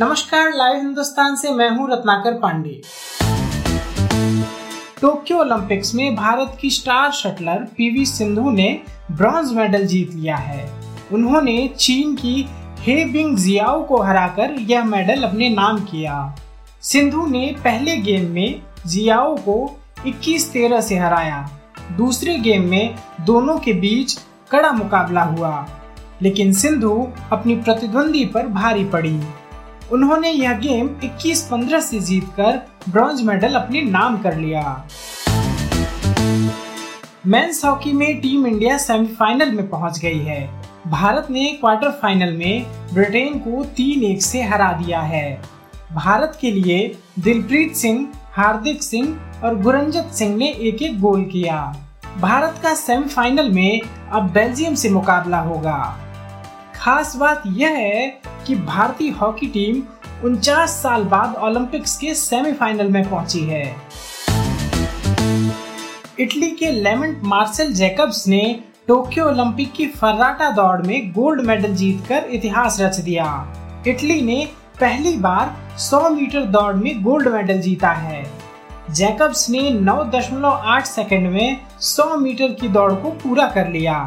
नमस्कार, लाइव हिंदुस्तान से मैं हूँ रत्नाकर पांडे। टोक्यो ओलंपिक्स में भारत की स्टार शटलर पीवी सिंधु ने ब्रॉन्ज मेडल जीत लिया है। उन्होंने चीन की हे बिंग जियाओ को हराकर यह मेडल अपने नाम किया। सिंधु ने पहले गेम में जियाओ को 21-13 से हराया। दूसरे गेम में दोनों के बीच कड़ा मुकाबला हुआ, लेकिन सिंधु अपनी प्रतिद्वंदी पर भारी पड़ी। उन्होंने यह गेम 21-15 से जीतकर ब्रॉन्ज मेडल अपने नाम कर लिया। मेंस हॉकी में टीम इंडिया सेमीफाइनल में पहुँच गई है। भारत ने क्वार्टर फाइनल में ब्रिटेन को तीन एक से हरा दिया है। भारत के लिए दिलप्रीत सिंह, हार्दिक सिंह और गुरंजत सिंह ने एक एक गोल किया। भारत का सेमीफाइनल में अब बेल्जियम से मुकाबला होगा। खास बात यह है कि भारतीय हॉकी टीम उनचास साल बाद ओलंपिक्स के सेमीफाइनल में पहुँची है। इटली के लेमेंट मार्सेल जैकब्स ने टोक्यो ओलंपिक की फर्राटा दौड़ में गोल्ड मेडल जीतकर इतिहास रच दिया। इटली ने पहली बार 100 मीटर दौड़ में गोल्ड मेडल जीता है। जैकब्स ने 9.8 सेकंड में 100 मीटर की दौड़ को पूरा कर लिया।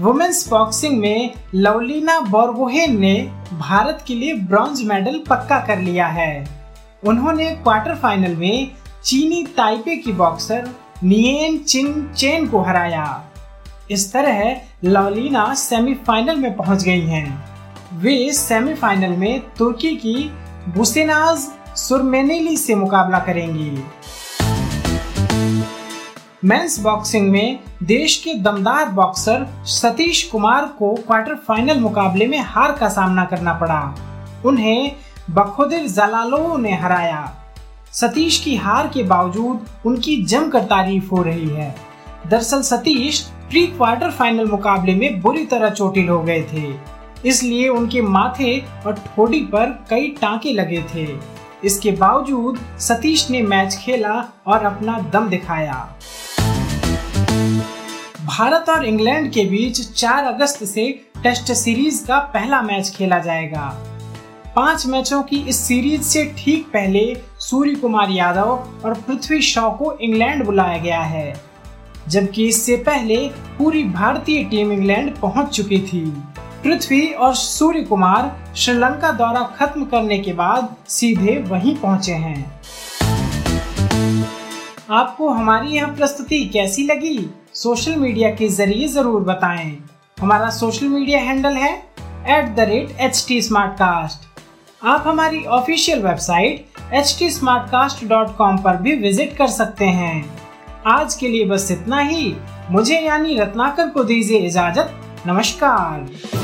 वुमेन्स बॉक्सिंग में लवलीना बोरगोहेन ने भारत के लिए ब्रॉन्ज मेडल पक्का कर लिया है। उन्होंने क्वार्टर फाइनल में चीनी ताइपे की बॉक्सर नियन चिन चेन को हराया। इस तरह लवलीना सेमीफाइनल में पहुँच गई हैं। वे सेमीफाइनल में तुर्की की बुसेनाज सुरमेनेली से मुकाबला करेंगी। मेंस बॉक्सिंग में देश के दमदार बॉक्सर सतीश कुमार को क्वार्टर फाइनल मुकाबले में हार का सामना करना पड़ा। उन्हें बखोदिर जलालो ने हराया। सतीश की हार के बावजूद उनकी जमकर तारीफ़ हो रही है। दरअसल सतीश प्री क्वार्टर फाइनल मुकाबले में बुरी तरह चोटिल हो गए थे। इसलिए उनके माथे और ठोड़ी पर कई टांके लगे थे। इसके बावजूद सतीश ने मैच खेला और अपना दम दिखाया। भारत और इंग्लैंड के बीच 4 अगस्त से टेस्ट सीरीज़ का पहला मैच खेला जाएगा। पाँच मैचों की इस सीरीज़ से ठीक पहले सूर्य कुमार यादव और पृथ्वी शॉ को इंग्लैंड बुलाया गया है, जबकि इससे पहले पूरी भारतीय टीम इंग्लैंड पहुँच चुकी थी। पृथ्वी और सूर्य कुमार श्रीलंका दौरा खत्म करने के बाद सीधे वहीं पहुँचे हैं। आपको हमारी यह प्रस्तुति कैसी लगी? सोशल मीडिया के ज़रिए ज़रूर बताएँ। हमारा सोशल मीडिया हैंडल है at the rate H T आप हमारी ऑफिशियल वेबसाइट एच टी पर भी विज़िट कर सकते हैं। आज के लिए बस इतना ही। मुझे यानी रत्नाकर को दीजिए इजाज़त। नमस्कार।